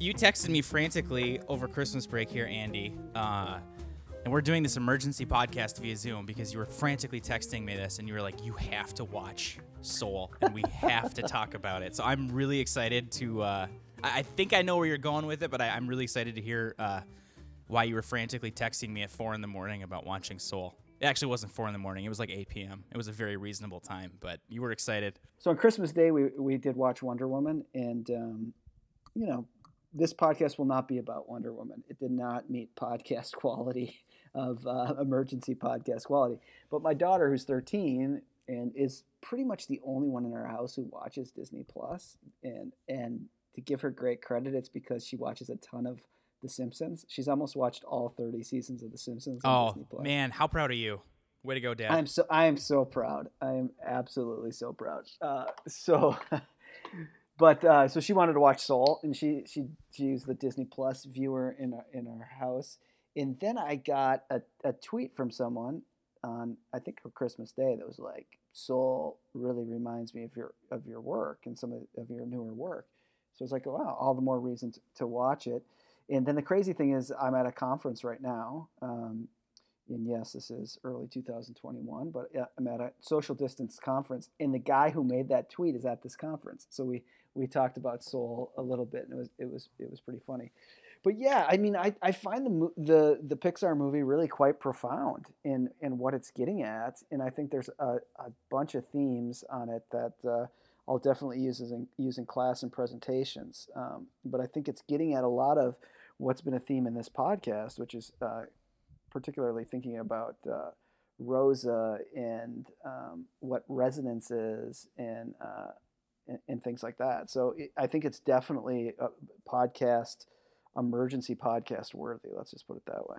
you texted me frantically over Christmas break here, Andy. Uh, and we're doing this emergency podcast via Zoom because you were frantically texting me this and you were like, you have to watch Soul and we have to talk about it. So I'm really excited to. Uh, I I think I know where you're going with it, but I, I'm really excited to hear uh, why you were frantically texting me at four in the morning about watching Soul. It actually wasn't four in the morning. It was like 8 p.m. It was a very reasonable time, but you were excited. So on Christmas Day, we, we did watch Wonder Woman, and um, you know, this podcast will not be about Wonder Woman. It did not meet podcast quality of uh, emergency podcast quality. But my daughter, who's 13 and is pretty much the only one in our house who watches Disney Plus, and and to give her great credit, it's because she watches a ton of The Simpsons. She's almost watched all 30 seasons of The Simpsons on Oh Disney Plus. man, how proud are you! Way to go, Dad. I'm so I am so proud. I am absolutely so proud. Uh, so, but uh, so she wanted to watch Soul, and she she she used the Disney Plus viewer in our, in our house, and then I got a, a tweet from someone on I think for Christmas Day that was like Soul really reminds me of your of your work and some of, of your newer work. So it's like wow, all the more reason to, to watch it. And then the crazy thing is, I'm at a conference right now. Um, and yes, this is early 2021, but I'm at a social distance conference, and the guy who made that tweet is at this conference. So we we talked about Soul a little bit, and it was it was it was pretty funny. But yeah, I mean, I, I find the the the Pixar movie really quite profound in in what it's getting at, and I think there's a, a bunch of themes on it that uh, I'll definitely use in, use in class and presentations. Um, but I think it's getting at a lot of what's been a theme in this podcast, which is uh, particularly thinking about uh, Rosa and um, what resonance is and, uh, and and things like that. So it, I think it's definitely a podcast emergency podcast worthy. Let's just put it that way.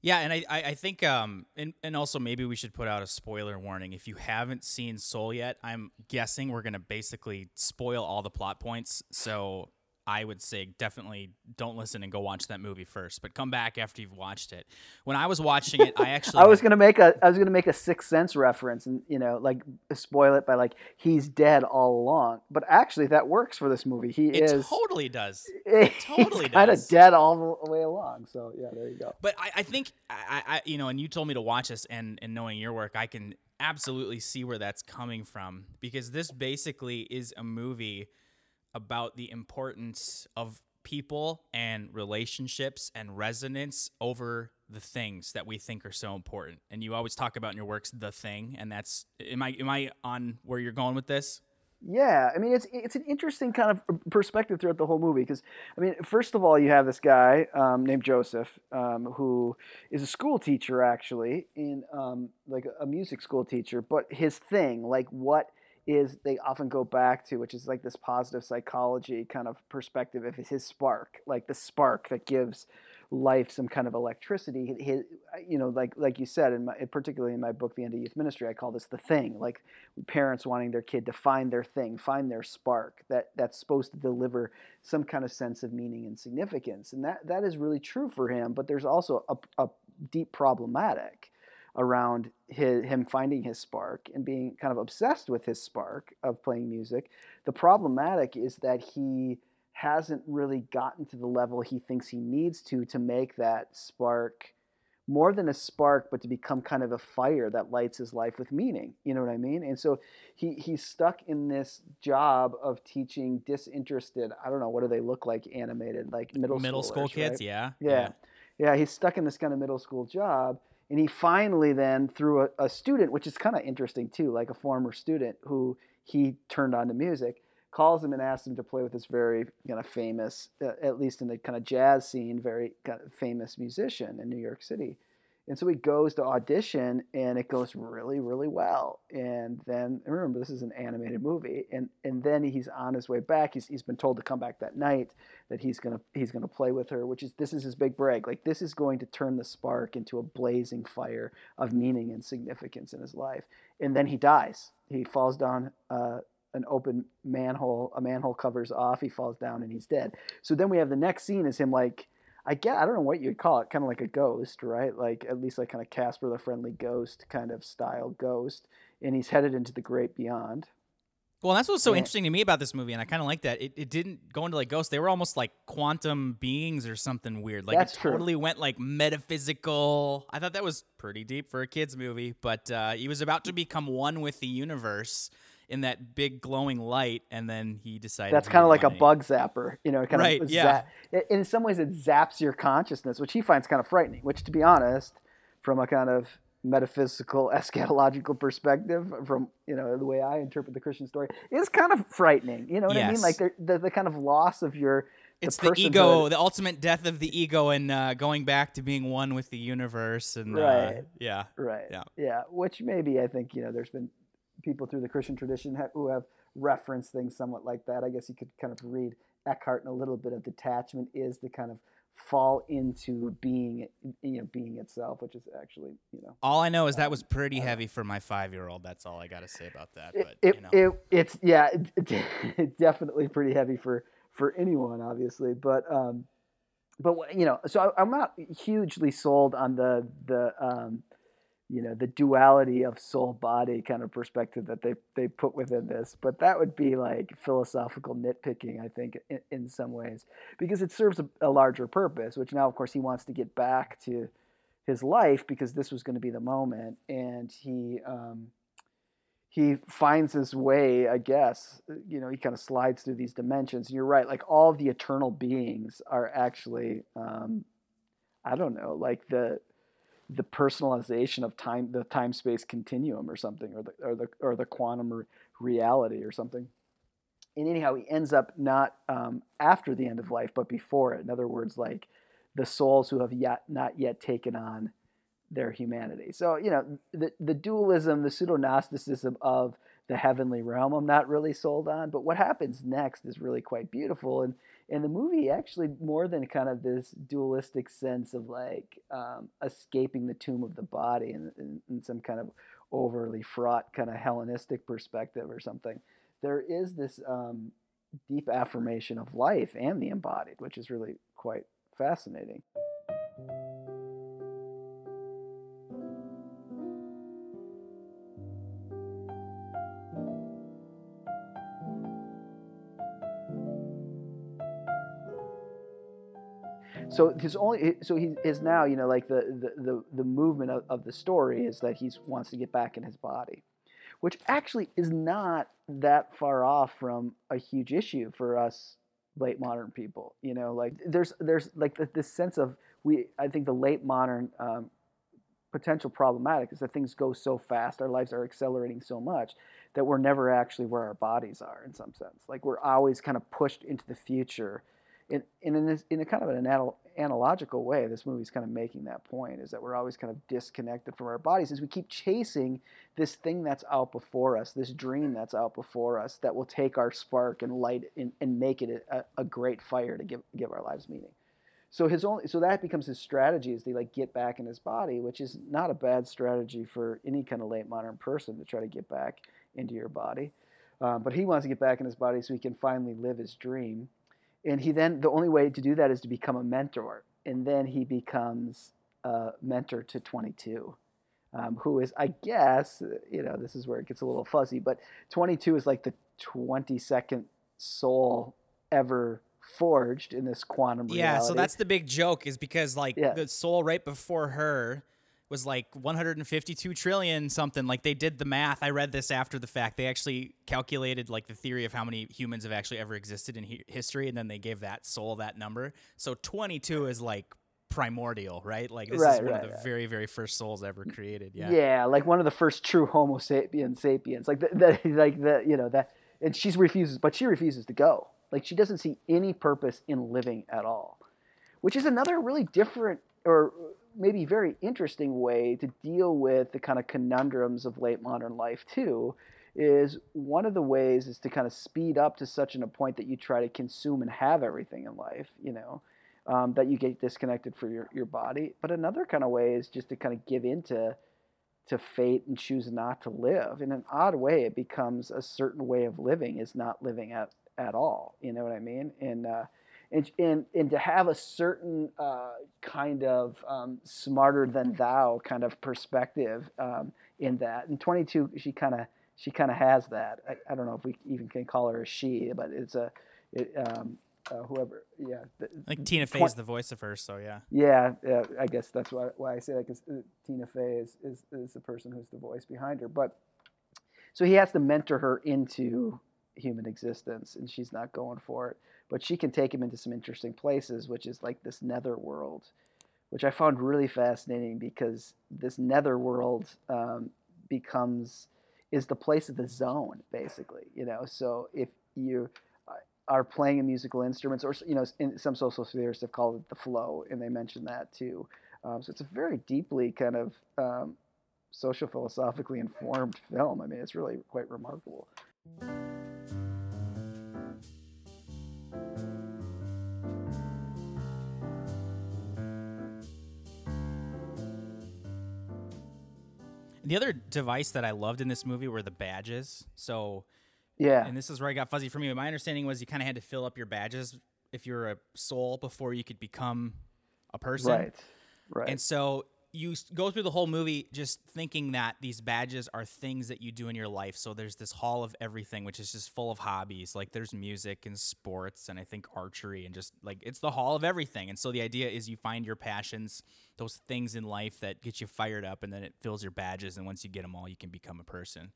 Yeah, and I, I, think um and, and also maybe we should put out a spoiler warning. If you haven't seen Soul yet, I'm guessing we're gonna basically spoil all the plot points. So I would say definitely don't listen and go watch that movie first, but come back after you've watched it. When I was watching it, I actually I was gonna make a I was gonna make a Sixth Sense reference and you know like spoil it by like he's dead all along, but actually that works for this movie. He it is totally does. he's totally kind of dead all the way along. So yeah, there you go. But I, I think I, I, you know, and you told me to watch this, and and knowing your work, I can absolutely see where that's coming from because this basically is a movie about the importance of people and relationships and resonance over the things that we think are so important. And you always talk about in your works the thing, and that's am I am I on where you're going with this? Yeah, I mean it's it's an interesting kind of perspective throughout the whole movie because I mean first of all you have this guy um, named Joseph um, who is a school teacher actually in um, like a music school teacher, but his thing like what is they often go back to which is like this positive psychology kind of perspective If it's his spark like the spark that gives life some kind of electricity. His, you know like like you said in my particularly in my book the end of youth ministry i call this the thing like parents wanting their kid to find their thing find their spark that that's supposed to deliver some kind of sense of meaning and significance. And that that is really true for him but there's also a, a deep problematic around his, him finding his spark and being kind of obsessed with his spark of playing music. The problematic is that he hasn't really gotten to the level he thinks he needs to to make that spark more than a spark, but to become kind of a fire that lights his life with meaning. You know what I mean? And so he he's stuck in this job of teaching disinterested. I don't know what do they look like animated like middle Middle school kids, right? yeah, Yeah. yeah, He's stuck in this kind of middle school job, and he finally then through a, a student, which is kind of interesting too, like a former student who he turned on to music, calls him and asks him to play with this very kind of famous, uh, at least in the kind of jazz scene, very kind of famous musician in New York City. And so he goes to audition, and it goes really, really well. And then remember, this is an animated movie, and and then he's on his way back. He's, he's been told to come back that night that he's gonna he's gonna play with her, which is this is his big break. Like this is going to turn the spark into a blazing fire of meaning and significance in his life. And then he dies. He falls down uh, an open manhole. A manhole covers off. He falls down and he's dead. So then we have the next scene is him like I get I don't know what you'd call it, kind of like a ghost, right? Like at least like kind of Casper the Friendly Ghost kind of style ghost, and he's headed into the great beyond. Well, that's what's so Yeah. interesting to me about this movie, and I kind of like that. It, it didn't go into like ghosts; they were almost like quantum beings or something weird. Like That's it true. totally went like metaphysical. I thought that was pretty deep for a kids movie, but uh, he was about to become one with the universe in that big glowing light, and then he decided That's kind of like didn't a bug zapper, you know, it kind Right, of yeah. zap- in some ways it zaps your consciousness, which he finds kind of frightening, which to be honest, from a kind of metaphysical eschatological perspective from you know the way I interpret the Christian story is kind of frightening. You know what I mean? Like the, the the kind of loss of your It's the, ego, the ultimate death of the ego, and uh, going back to being one with the universe. And uh, Right. yeah, Right. Yeah. Yeah. Which maybe I think you know there's been people through the Christian tradition ha- who have referenced things somewhat like that. I guess you could kind of read Eckhart in a little bit of detachment is to kind of fall into being you know being itself, which is actually you know all I know is that Um, was pretty uh, heavy for my five-year-old. That's all I got to say about that. it, But it, you know, it it's yeah it, it, definitely pretty heavy for for anyone obviously but um but you know so I, i'm not hugely sold on the the um you know the duality of soul body kind of perspective that they they put within this but that would be like philosophical nitpicking i think in, in some ways because it serves a, a larger purpose which now of course he wants to get back to his life because this was going to be the moment and he um he finds his way, I guess. You know, he kind of slides through these dimensions. And you're right, like all the eternal beings are actually, um, I don't know, like the the personalization of time, the time space continuum, or something, or the or the or the quantum re- reality, or something. And anyhow, he ends up not um, after the end of life, but before it. In other words, like the souls who have yet not yet taken on their humanity. So, you know, the, the dualism, the pseudo Gnosticism of the heavenly realm, I'm not really sold on. But what happens next is really quite beautiful. And, and the movie actually, more than kind of this dualistic sense of like um, escaping the tomb of the body in some kind of overly fraught kind of Hellenistic perspective or something, there is this um, deep affirmation of life and the embodied, which is really quite fascinating. So his only so he is now you know like the the the, the movement of, of the story is that he wants to get back in his body which actually is not that far off from a huge issue for us late modern people you know like there's there's like th- this sense of we i think the late modern um, potential problematic is that things go so fast our lives are accelerating so much that we're never actually where our bodies are in some sense. Like we're always kind of pushed into the future in, in, in, this, in a kind of an analogical way, this movie's kind of making that point is that we're always kind of disconnected from our bodies as we keep chasing this thing that's out before us, this dream that's out before us that will take our spark and light and, and make it a, a great fire to give, give our lives meaning. So his only, so that becomes his strategy is to like get back in his body, which is not a bad strategy for any kind of late modern person to try to get back into your body. Um, but he wants to get back in his body so he can finally live his dream and he then the only way to do that is to become a mentor and then he becomes a mentor to 22 um, who is i guess you know this is where it gets a little fuzzy but 22 is like the 22nd soul ever forged in this quantum reality yeah. So that's the big joke, is because like Yeah. the soul right before her was like 152 trillion something. Like they did the math. I read this after the fact. They actually calculated like the theory of how many humans have actually ever existed in hi- history, and then they gave that soul that number. So 22 is like primordial, right? Like this is one right, of the right. very, very first souls ever created. Yeah. yeah. like one of the first true homo sapiens sapiens like the like the you know that and she refuses but she refuses to go like she doesn't see any purpose in living at all which is another really different or maybe very interesting way to deal with the kind of conundrums of late modern life too is one of the ways is to kind of speed up to such an a point that you try to consume and have everything in life you know um, that you get disconnected for your, your body. But another kind of way is just to kind of give into to fate and choose not to live. In an odd way it becomes a certain way of living is not living at, at all. You know what i mean? And uh, and, and, and to have a certain uh, kind of um, smarter than thou kind of perspective um, in that. And 22, she kind of she kind of has that. I, I don't know if we even can call her a she, but it's a it, um, uh, whoever. Yeah, Like Tina Fey is the voice of her, so yeah. yeah, yeah. I guess that's why, why I say that because uh, Tina Fey is, is is the person who's the voice behind her. But so he has to mentor her into human existence, and she's not going for it. But she can take him into some interesting places, which is like this nether world, which I found really fascinating because this nether world um, becomes is the place of the zone, basically. You know, so if you uh, are playing a musical instruments, or you know, some social theorists have called it the flow, and they mention that too. Um, so it's a very deeply kind of um, social philosophically informed film. I mean, it's really quite remarkable. The other device that I loved in this movie were the badges. So, Yeah, and this is where I got fuzzy for me. My understanding was you kind of had to fill up your badges if you're a soul before you could become a person. right, right. And so you go through the whole movie just thinking that these badges are things that you do in your life. So there's this hall of everything, which is just full of hobbies. Like there's music and sports, and I think archery, and just like it's the hall of everything. And so the idea is you find your passions, those things in life that get you fired up, and then it fills your badges. And once you get them all, you can become a person.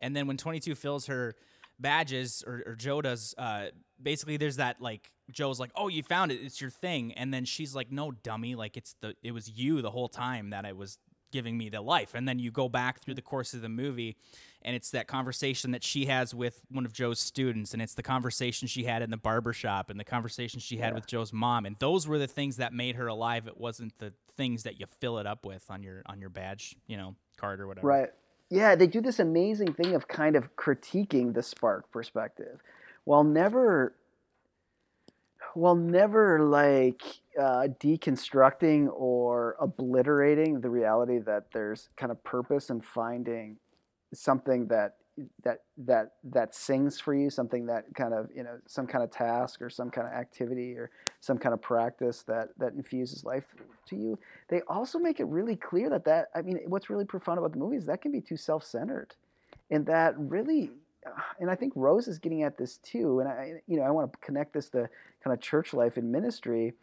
And then when 22 fills her badges, or, or Joe does, uh, basically there's that like Joe's like, "Oh, you found it. It's your thing." And then she's like, "No, dummy. Like it's the it was you the whole time that it was giving me the life." And then you go back through the course of the movie, and it's that conversation that she has with one of Joe's students, and it's the conversation she had in the barber shop, and the conversation she had with Joe's mom, and those were the things that made her alive. It wasn't the things that you fill it up with on your on your badge, you know, card or whatever. Right. Yeah, they do this amazing thing of kind of critiquing the spark perspective, while never, while never like uh, deconstructing or obliterating the reality that there's kind of purpose in finding something that that that that sings for you, something that kind of you know some kind of task or some kind of activity or some kind of practice that that infuses life to you they also make it really clear that that I mean, what's really profound about the movie is that can be too self-centered, and that really, uh, and I think Rosa is getting at this too. And I, you know, I want to connect this to kind of church life and ministry.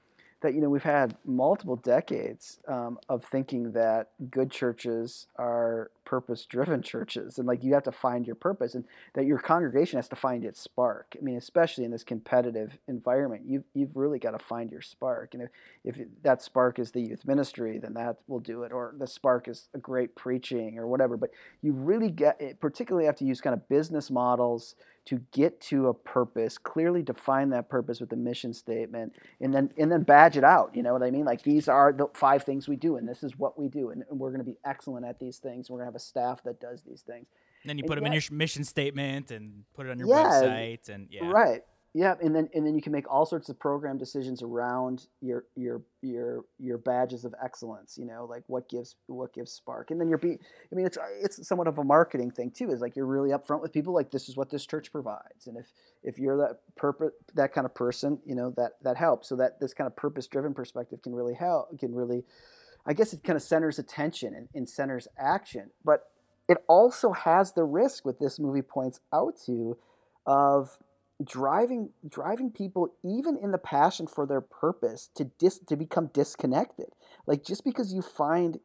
That you know, we've had multiple decades um, of thinking that good churches are purpose-driven churches, and like you have to find your purpose, and that your congregation has to find its spark. I mean, especially in this competitive environment, you've you've really got to find your spark, and if if that spark is the youth ministry, then that will do it. Or the spark is a great preaching or whatever. But you really get, it, particularly have to use kind of business models to get to a purpose, clearly define that purpose with a mission statement, and then and then badge it out. You know what I mean? Like these are the five things we do, and this is what we do, and, and we're going to be excellent at these things. We're going to have a staff that does these things. And then you And put them in your mission statement and put it on your Yeah, website and yeah Right. Yeah, and then and then you can make all sorts of program decisions around your your your your badges of excellence. You know, like what gives what gives spark, and then you're be. I mean, it's it's somewhat of a marketing thing too. Is like you're really upfront with people. Like this is what this church provides, and if if you're that purpose that kind of person, you know that that helps. So that this kind of purpose driven perspective can really help. Can really, I guess it kind of centers attention and, and centers action, but it also has the risk. What this movie points out to, of driving driving people even in the passion for their purpose to dis to become disconnected. Like just because you find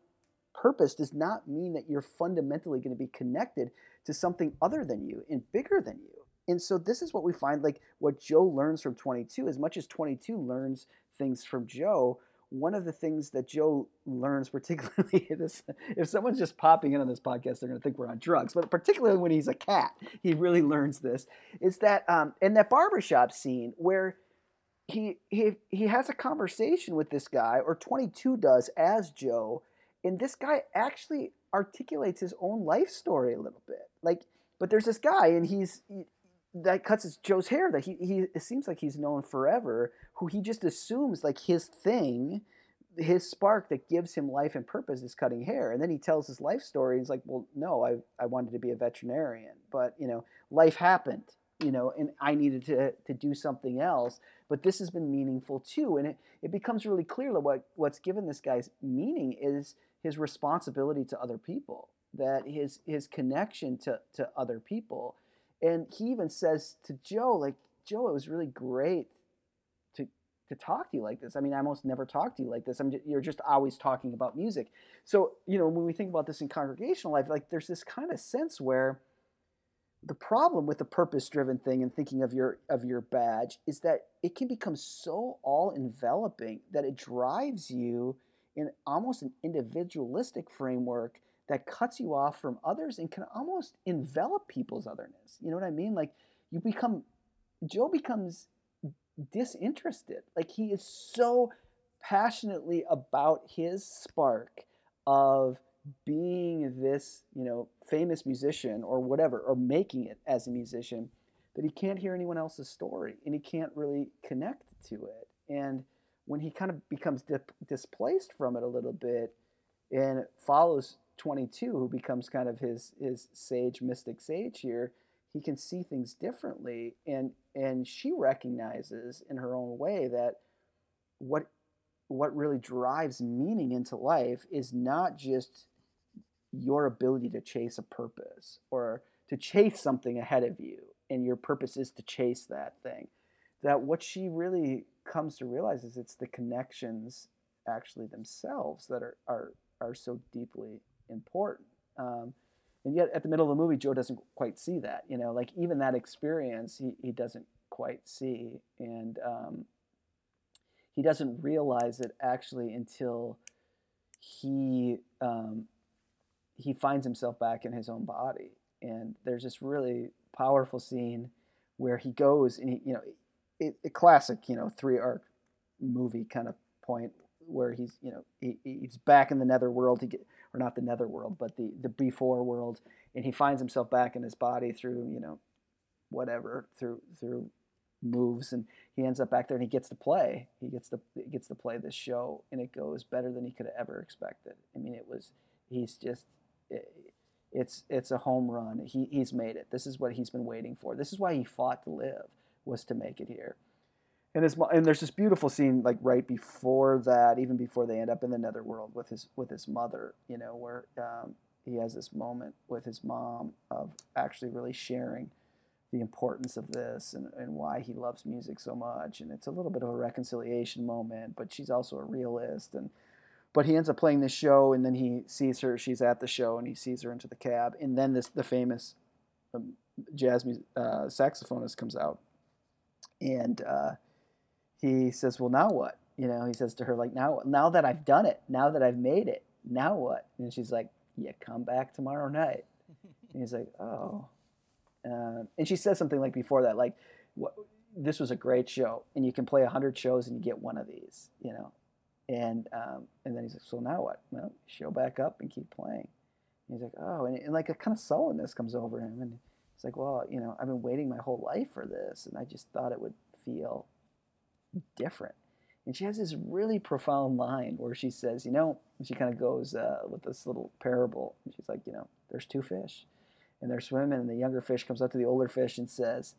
purpose does not mean that you're fundamentally going to be connected to something other than you and bigger than you. And so this is what we find like what joe learns from 22 as much as 22 learns things from joe one of the things that joe learns particularly this if someone's just popping in on this podcast they're going to think we're on drugs but particularly when he's a cat he really learns this is that um, in that barbershop scene where he he he has a conversation with this guy, or 22 does as Joe, and this guy actually articulates his own life story a little bit. Like, but there's this guy, and he's he, that cuts Joe's hair that he he it seems like he's known forever, who he just assumes like his thing. His spark that gives him life and purpose is cutting hair, and then he tells his life story. He's like, "Well, no, I I wanted to be a veterinarian, but you know, life happened, you know, and I needed to to do something else." but this has been meaningful too. And it, it becomes really clear that what, what's given this guy's meaning is his responsibility to other people. that his his connection to to other people, and he even says to Joe like Joe, it was really great to to talk to you like this. I mean, I almost never talk to you like this. I'm just, you're just always talking about music. So you know when we think about this in congregational life, like there's this kind of sense where the problem with the purpose driven thing and thinking of your of your badge is that it can become so all enveloping that it drives you in almost an individualistic framework that cuts you off from others and can almost envelop people's otherness. You know what i mean? Like you become joe becomes disinterested. Like he is so passionately about his spark of being this, you know, famous musician or whatever, or making it as a musician, that he can't hear anyone else's story and he can't really connect to it. And when he kind of becomes dip, displaced from it a little bit and follows 22, who becomes kind of his his sage, mystic sage here, he can see things differently. And and she recognizes in her own way that what what really drives meaning into life is not just your ability to chase a purpose or to chase something ahead of you and your purpose is to chase that thing that what she really comes to realize is it's the connections actually themselves that are are, are so deeply important um, and yet at the middle of the movie joe doesn't quite see that you know like even that experience he, he doesn't quite see and um, he doesn't realize it actually until he um, he finds himself back in his own body. And there's this really powerful scene where he goes and he, you know, it, a classic, you know, three arc movie kind of point where he's, you know, he, he's back in the nether world. He get, or not the nether world, but the, the before world. And he finds himself back in his body through, you know, whatever, through, through moves and he ends up back there and he gets to play he gets to gets to play this show and it goes better than he could have ever expected i mean it was he's just it's it's a home run. He he's made it. This is what he's been waiting for. This is why he fought to live was to make it here. And his and there's this beautiful scene like right before that, even before they end up in the netherworld with his with his mother. You know where um, he has this moment with his mom of actually really sharing the importance of this and, and why he loves music so much. And it's a little bit of a reconciliation moment, but she's also a realist and but he ends up playing this show, and then he sees her. She's at the show, and he sees her into the cab, and then this the famous um, jazz uh, saxophonist comes out, and uh, he says, "Well, now what?" You know, he says to her, like, "Now, now that I've done it, now that I've made it, now what?" And she's like, "You come back tomorrow night." and he's like, "Oh," uh, and she says something like before that, like, "What." This was a great show, and you can play a hundred shows and you get one of these, you know. And um, and then he's like, so now what? Well, show back up and keep playing. And he's like, oh, and, and like a kind of sullenness comes over him, and he's like, well, you know, I've been waiting my whole life for this, and I just thought it would feel different. And she has this really profound line where she says, you know, she kind of goes uh, with this little parable. And she's like, you know, there's two fish, and they're swimming, and the younger fish comes up to the older fish and says,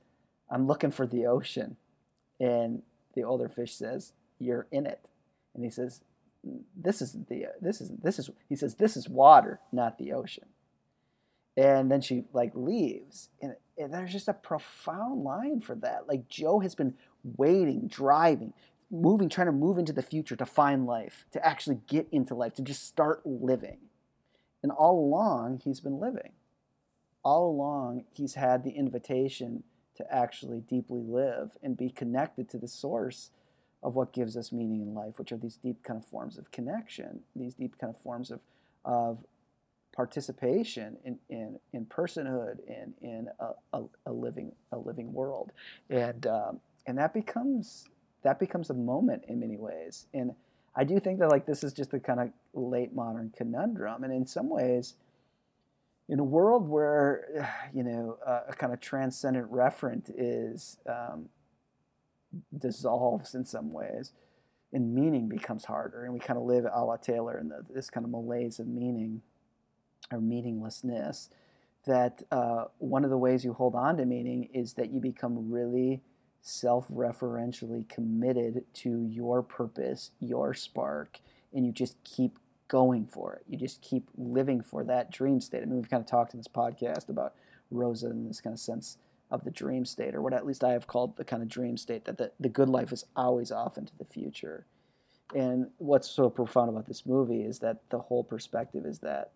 I'm looking for the ocean. And the older fish says, You're in it and he says, "This is the this is this is." He says, "This is water, not the ocean." And then she like leaves, and, and there's just a profound line for that. Like Joe has been waiting, driving, moving, trying to move into the future to find life, to actually get into life, to just start living. And all along, he's been living. All along, he's had the invitation to actually deeply live and be connected to the source of what gives us meaning in life, which are these deep kind of forms of connection, these deep kind of forms of, of participation in, in, in personhood and in a, a, a, living a living world, and um, and that becomes that becomes a moment in many ways. And I do think that like this is just a kind of late modern conundrum, and in some ways, in a world where you know a kind of transcendent referent is um, dissolves in some ways and meaning becomes harder and we kind of live a la taylor in the, this kind of malaise of meaning or meaninglessness that uh, one of the ways you hold on to meaning is that you become really self-referentially committed to your purpose your spark and you just keep going for it. You just keep living for that dream state. I mean, we've kind of talked in this podcast about Rosa and this kind of sense of the dream state, or what at least I have called the kind of dream state that the, the good life is always off into the future. And what's so profound about this movie is that the whole perspective is that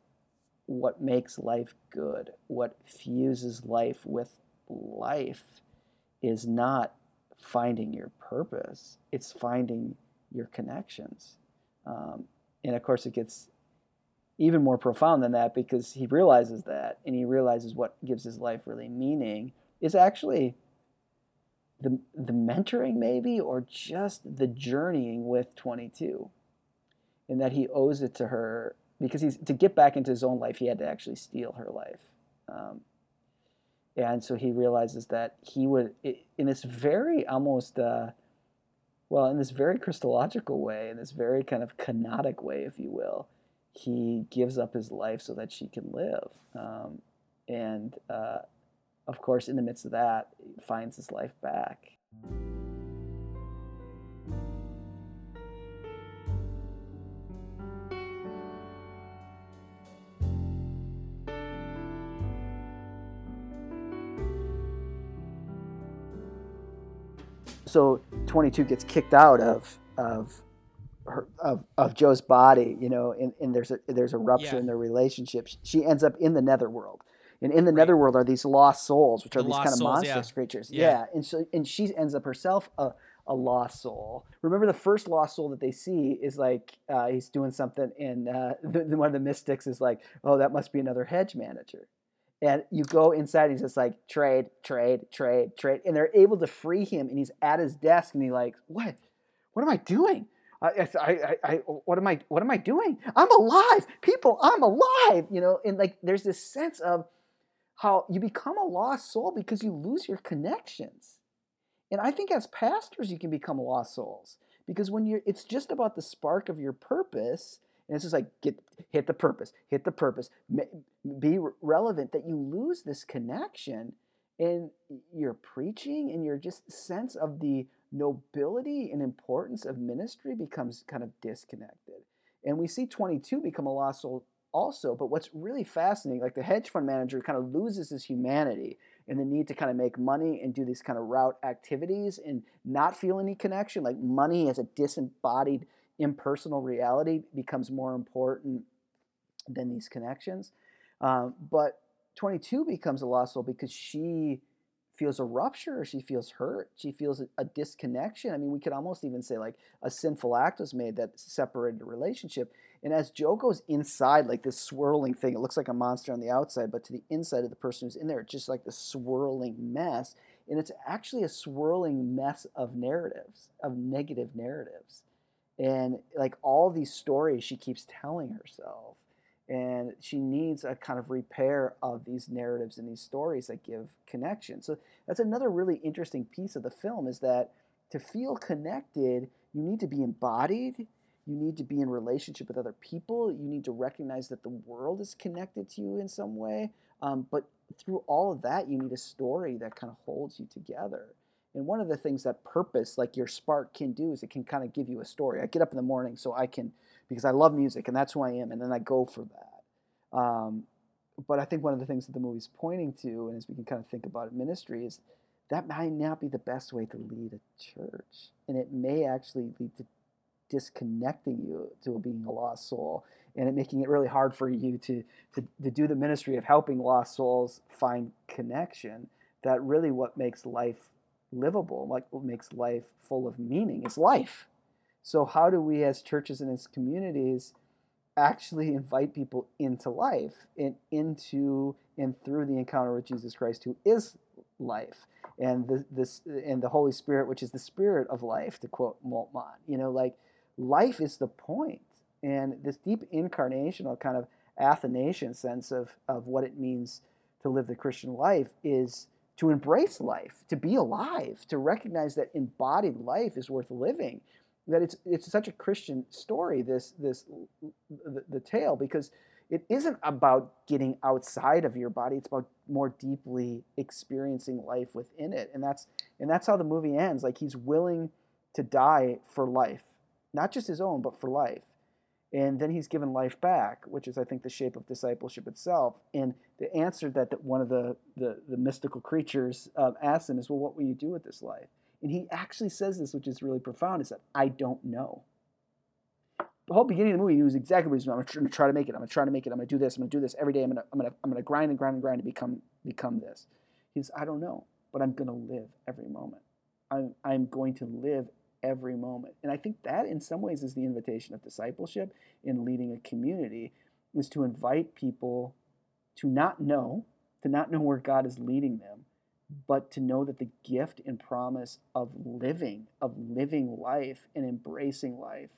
what makes life good, what fuses life with life, is not finding your purpose, it's finding your connections. Um, and of course, it gets even more profound than that because he realizes that and he realizes what gives his life really meaning is actually the, the mentoring maybe or just the journeying with 22 and that he owes it to her because he's to get back into his own life he had to actually steal her life um, and so he realizes that he would in this very almost uh, well in this very christological way in this very kind of kenotic way if you will he gives up his life so that she can live um, and uh, of course, in the midst of that, finds his life back. So 22 gets kicked out of of her, of, of Joe's body, you know, and, and there's a there's a rupture yeah. in their relationship. She ends up in the netherworld and in the right. netherworld are these lost souls, which are these kind of souls, monstrous yeah. creatures. Yeah. yeah. and so and she ends up herself a, a lost soul. Remember, the first lost soul that they see is like uh, he's doing something, and uh, the, the, one of the mystics is like, "Oh, that must be another hedge manager." And you go inside, he's just like, "Trade, trade, trade, trade," and they're able to free him, and he's at his desk, and he's like, "What? What am I doing?" I, I, I, what am I, what am I doing? I'm alive, people. I'm alive, you know. And like, there's this sense of how you become a lost soul because you lose your connections. And I think as pastors, you can become lost souls because when you're, it's just about the spark of your purpose. And it's just like get hit the purpose, hit the purpose, be relevant. That you lose this connection, and your preaching and your just sense of the nobility and importance of ministry becomes kind of disconnected. And we see 22 become a lost soul also. But what's really fascinating, like the hedge fund manager kind of loses his humanity and the need to kind of make money and do these kind of route activities and not feel any connection. Like money as a disembodied, impersonal reality becomes more important than these connections. Um, but 22 becomes a lost soul because she feels a rupture she feels hurt she feels a, a, disconnection i mean we could almost even say like a sinful act was made that separated a relationship and as Joe goes inside, like this swirling thing, it looks like a monster on the outside, but to the inside of the person who's in there, it's just like the swirling mess. And it's actually a swirling mess of narratives, of negative narratives. And like all these stories she keeps telling herself. And she needs a kind of repair of these narratives and these stories that give connection. So that's another really interesting piece of the film is that to feel connected, you need to be embodied you need to be in relationship with other people. You need to recognize that the world is connected to you in some way. Um, but through all of that, you need a story that kind of holds you together. And one of the things that purpose, like your spark, can do is it can kind of give you a story. I get up in the morning so I can, because I love music and that's who I am, and then I go for that. Um, but I think one of the things that the movie's pointing to, and as we can kind of think about ministry, is that might not be the best way to lead a church. And it may actually lead to disconnecting you to being a lost soul and it making it really hard for you to, to, to do the ministry of helping lost souls find connection that really what makes life livable like what makes life full of meaning is life so how do we as churches and as communities actually invite people into life and into and through the encounter with jesus christ who is life and the, this and the holy spirit which is the spirit of life to quote moltmann you know like life is the point. And this deep incarnational kind of Athanasian sense of, of what it means to live the Christian life is to embrace life, to be alive, to recognize that embodied life is worth living. That it's it's such a Christian story, this this the, the tale, because it isn't about getting outside of your body. It's about more deeply experiencing life within it, and that's and that's how the movie ends. Like he's willing to die for life, not just his own, but for life. And then he's given life back, which is, I think, the shape of discipleship itself. And the answer that, one of the, the, the mystical creatures um, asks him is, Well, what will you do with this life? And he actually says this, which is really profound, is that I don't know. The whole beginning of the movie, he knows exactly what he's doing. I'm going to try to make it. I'm going to try to make it. I'm going to do this. I'm going to do this every day. I'm going to, I'm going to, I'm going to grind and grind and grind to become, become this. He's, I don't know, but I'm going to live every moment. I'm, I'm going to live every moment. And I think that in some ways is the invitation of discipleship in leading a community is to invite people to not know, to not know where God is leading them, but to know that the gift and promise of living, of living life and embracing life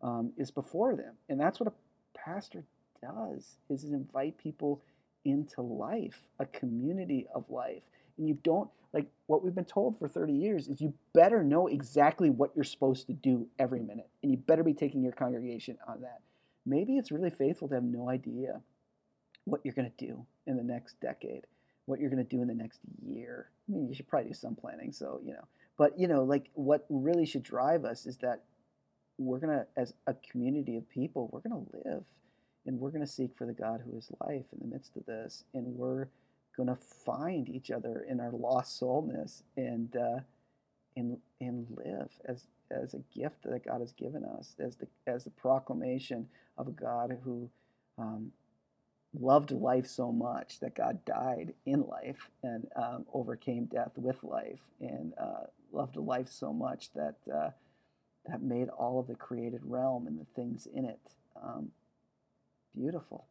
um, is before them. And that's what a pastor does is invite people into life, a community of life. And you don't like what we've been told for 30 years is you better know exactly what you're supposed to do every minute. And you better be taking your congregation on that. Maybe it's really faithful to have no idea what you're going to do in the next decade, what you're going to do in the next year. I mean, you should probably do some planning, so, you know. But, you know, like what really should drive us is that we're going to, as a community of people, we're going to live and we're going to seek for the God who is life in the midst of this. And we're going to find each other in our lost soulness and uh, and and live as as a gift that God has given us, as the as the proclamation of a God who um, loved life so much that God died in life and um, overcame death with life, and uh, loved life so much that uh, that made all of the created realm and the things in it um, beautiful.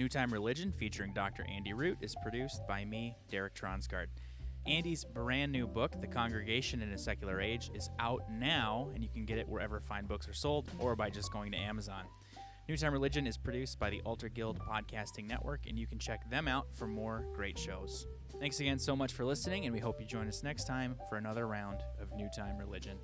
New Time Religion, featuring Dr. Andy Root, is produced by me, Derek Tronsgard. Andy's brand new book, The Congregation in a Secular Age, is out now, and you can get it wherever fine books are sold or by just going to Amazon. New Time Religion is produced by the Altar Guild Podcasting Network, and you can check them out for more great shows. Thanks again so much for listening, and we hope you join us next time for another round of New Time Religion.